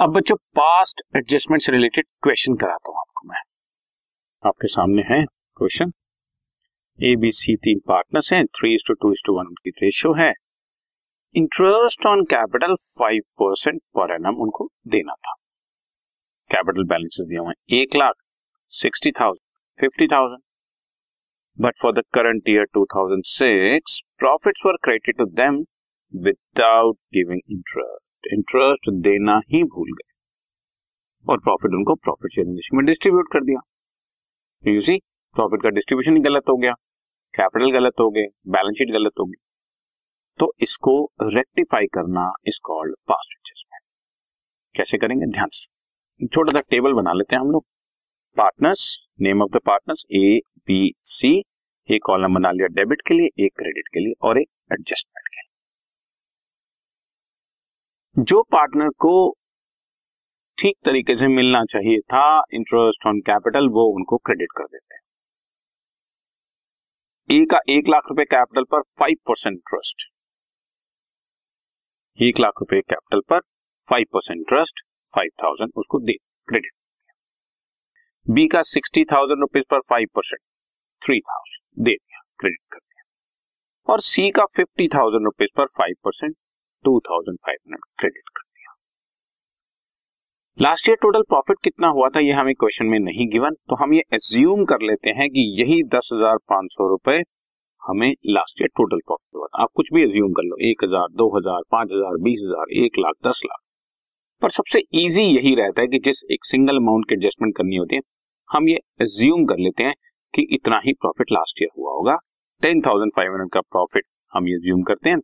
अब बच्चों past adjustment से रिलेटेड क्वेश्चन कराता हूँ आपको मैं। आपके सामने है क्वेश्चन ए बी सी तीन पार्टनर्स हैं। Three to two to one उनकी रेशियो है। Interest on capital five percent पर एनम उनको देना था। कैपिटल बैलेंसेस दिए हुए हैं। एक lakh sixty thousand fifty thousand but for the current year 2006 profits were credited to them without giving interest interest देना ही भूल गए। और प्रॉफिट उनको प्रॉफिट शेयरिंग में डिस्ट्रीब्यूट कर दिया। यू सी प्रॉफिट का डिस्ट्रीब्यूशन ही गलत हो गया। कैपिटल गलत हो गए बैलेंस शीट गलत हो गई। तो इसको रेक्टिफाई करना इज़ कॉल्ड पास्ट एडजस्टमेंट कैसे करेंगे? ध्यान से छोटा सा टेबल बना लेते हैं हम लोग। Partners name of the partners A B C एक कॉलम बना लिया डेबिट के लिए, एक क्रेडिट के लिए और एक एडजस्टमेंट जो पार्टनर को ठीक तरीके से मिलना चाहिए था इंटरेस्ट ऑन कैपिटल वो उनको क्रेडिट कर देते हैं। ए का एक लाख रुपए कैपिटल पर फाइव परसेंट इंटरेस्ट एक लाख रुपए कैपिटल पर five percent interest five thousand उसको दे क्रेडिट बी का सिक्सटी थाउज़ेंड रुपीज़ पर फाइव परसेंट थ्री थाउज़ेंड दे दिया क्रेडिट कर दिया। और सी का फिफ्टी थाउज़ेंड रुपीज़ पर five percent two thousand five hundred credit कर दिया। लास्ट ईयर टोटल प्रॉफिट कितना हुआ था, ये हमें क्वेश्चन में नहीं गिवन तो हम ये एज्यूम कर लेते हैं कि यही दस हज़ार पाँच सौ रुपए हमें लास्ट ईयर टोटल प्रॉफिट हुआ था। आप कुछ भी एज्यूम कर लो, एक हज़ार, दो हज़ार, पाँच हज़ार, बीस हज़ार, एक लाख, दस लाख। पर सबसे इजी यही रहता है कि जिस एक सिंगल अमाउंट की एडजस्टमेंट करनी होती है, हम ये एज्यूम कर लेते हैं कि इतना ही प्रॉफिट लास्ट ईयर हुआ होगा। टेन थाउज़ेंड फाइव हंड्रेड का प्रॉफिट हम ये एज्यूम करते हैं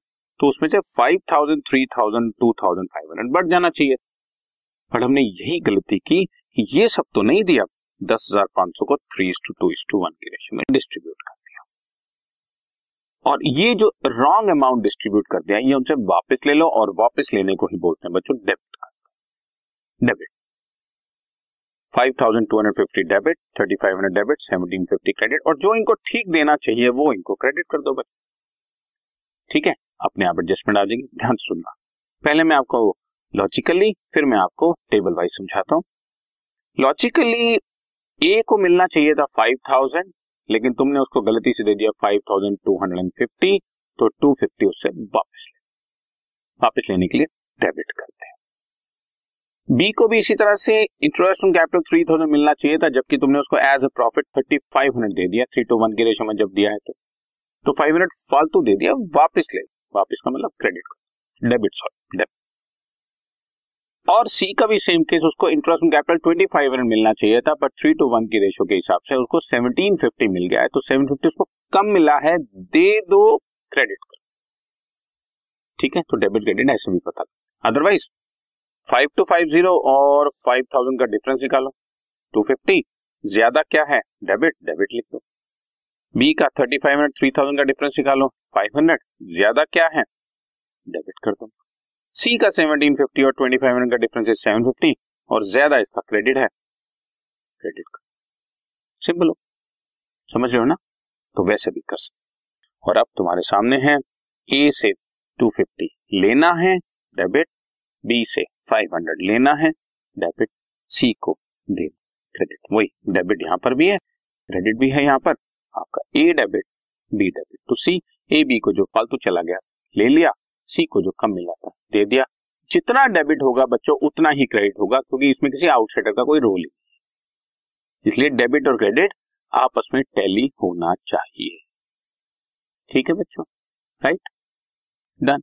तो उसमें से five thousand three thousand two thousand five hundred बढ़ जाना चाहिए। बट हमने यही गलती की, ये सब तो नहीं दिया। दस हज़ार पाँच सौ को three to two to one के रेशियो में डिस्ट्रीब्यूट कर दिया। और ये जो रॉन्ग अमाउंट डिस्ट्रीब्यूट कर दिया, ये उनसे वापस ले लो और वापस लेने को ही बोलते हैं बच्चों डेबिट कर debit five thousand two hundred fifty debit thirty five hundred debit seventeen fifty credit और जो इनको ठीक देना चाहिए, वो इनको क्रेडिट कर दो बच्चे। ठीक है? अपने आप एडजस्टमेंट आ जाएगी ध्यान सुनना। पहले मैं आपको लॉजिकली फिर मैं आपको टेबल वाइज समझाता हूँ। लॉजिकली ए को मिलना चाहिए था फाइव थाउज़ेंड लेकिन तुमने उसको गलती से दे दिया five thousand two hundred and fifty तो टू फिफ्टी उससे वापस ले। वापस लेने के लिए डेबिट करते हैं। बी को भी इसी तरह से interest on capital three thousand मिलना चाहिए था, जबकि तुमने उसको as a profit thirty five hundred दे दिया। थ्री टू वन के रेशो में जब दिया है तो। तो फाइव हंड्रेड फालतू दे दिया, वापस ले। वापस का मतलब क्रेडिट का डेबिट सॉरी डेबिट और सी का भी सेम केस उसको interest capital twenty five hundred मिलना चाहिए था बट थ्री टू वन की रेशियो के हिसाब से उसको सेवनटीन फिफ्टी मिल गया है तो सेवन फिफ्टी उसको कम मिला है, दे दो क्रेडिट कर ठीक है? तो डेबिट क्रेडिट ऐसे भी पता otherwise five two five zero और फाइव थाउज़ेंड का डिफरेंस निकालो। टू फिफ्टी ज़्यादा क्या है? डेबिट डेबिट लिख दो। बी का thirty five hundred three thousand का डिफरेंस निकालो? फाइव हंड्रेड ज़्यादा क्या है? डेबिट कर दो। सी का सेवनटीन फिफ्टी और ट्वेंटी फाइव हंड्रेड का डिफरेंस है सेवन फिफ्टी और ज़्यादा इसका क्रेडिट है। क्रेडिट कर। सिंपल हो। समझ रहे हो ना? तो वैसे भी कर सकते और अब तुम्हारे सामने है ए से टू फिफ्टी लेना है डेबिट बी से फाइव हंड्रेड लेना है डेबिट सी को दे। क्रेडिट वही डेबिट यहाँ पर भी है क्रेडिट भी है यहाँ पर। ए डेबिट बी डेबिट तो सी ए बी को जो फालतू चला गया, ले लिया सी को जो कम मिला था, दे दिया। जितना डेबिट होगा बच्चों, उतना ही क्रेडिट होगा, क्योंकि इसमें किसी आउटसाइडर का कोई रोल नहीं। इसलिए डेबिट और क्रेडिट आपस में टैली होना चाहिए। ठीक है बच्चों? Right done